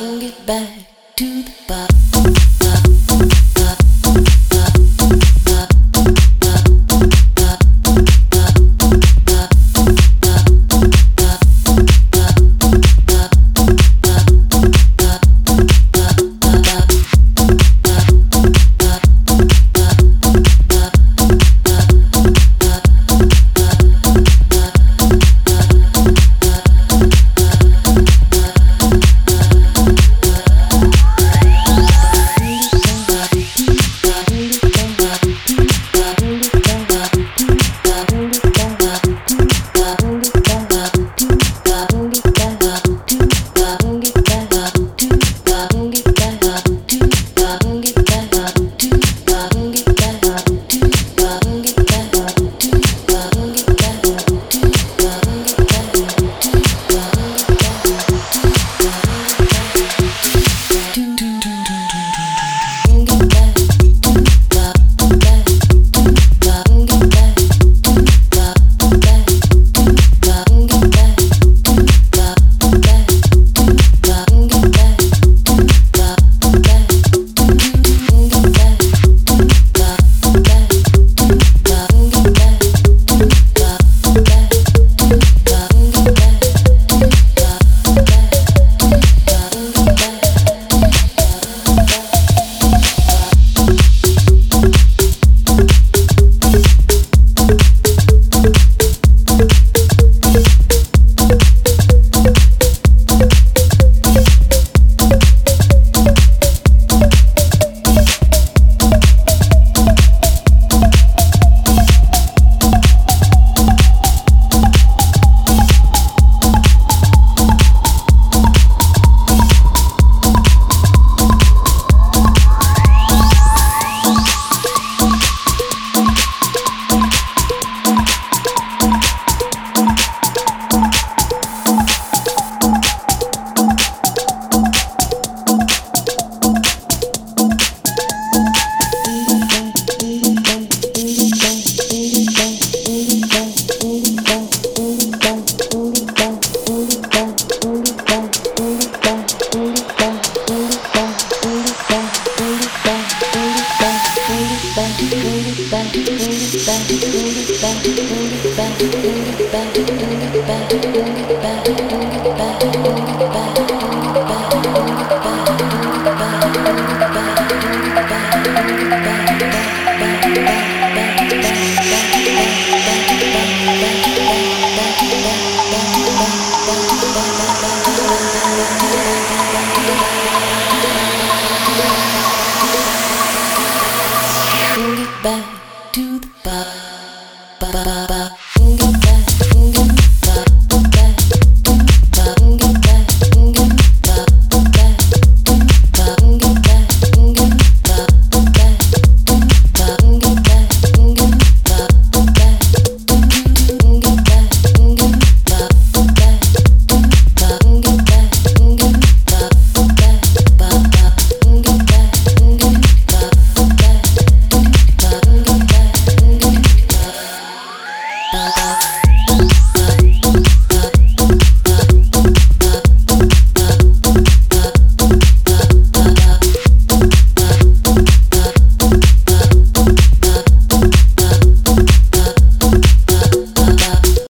swing it back to the bottom. Bye.